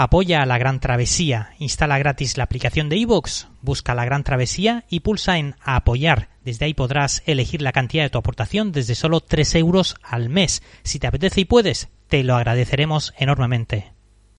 Apoya a la Gran Travesía. Instala gratis la aplicación de iVoox, busca la Gran Travesía y pulsa en Apoyar. Desde ahí podrás elegir la cantidad de tu aportación desde solo 3 euros al mes. Si te apetece y puedes, te lo agradeceremos enormemente.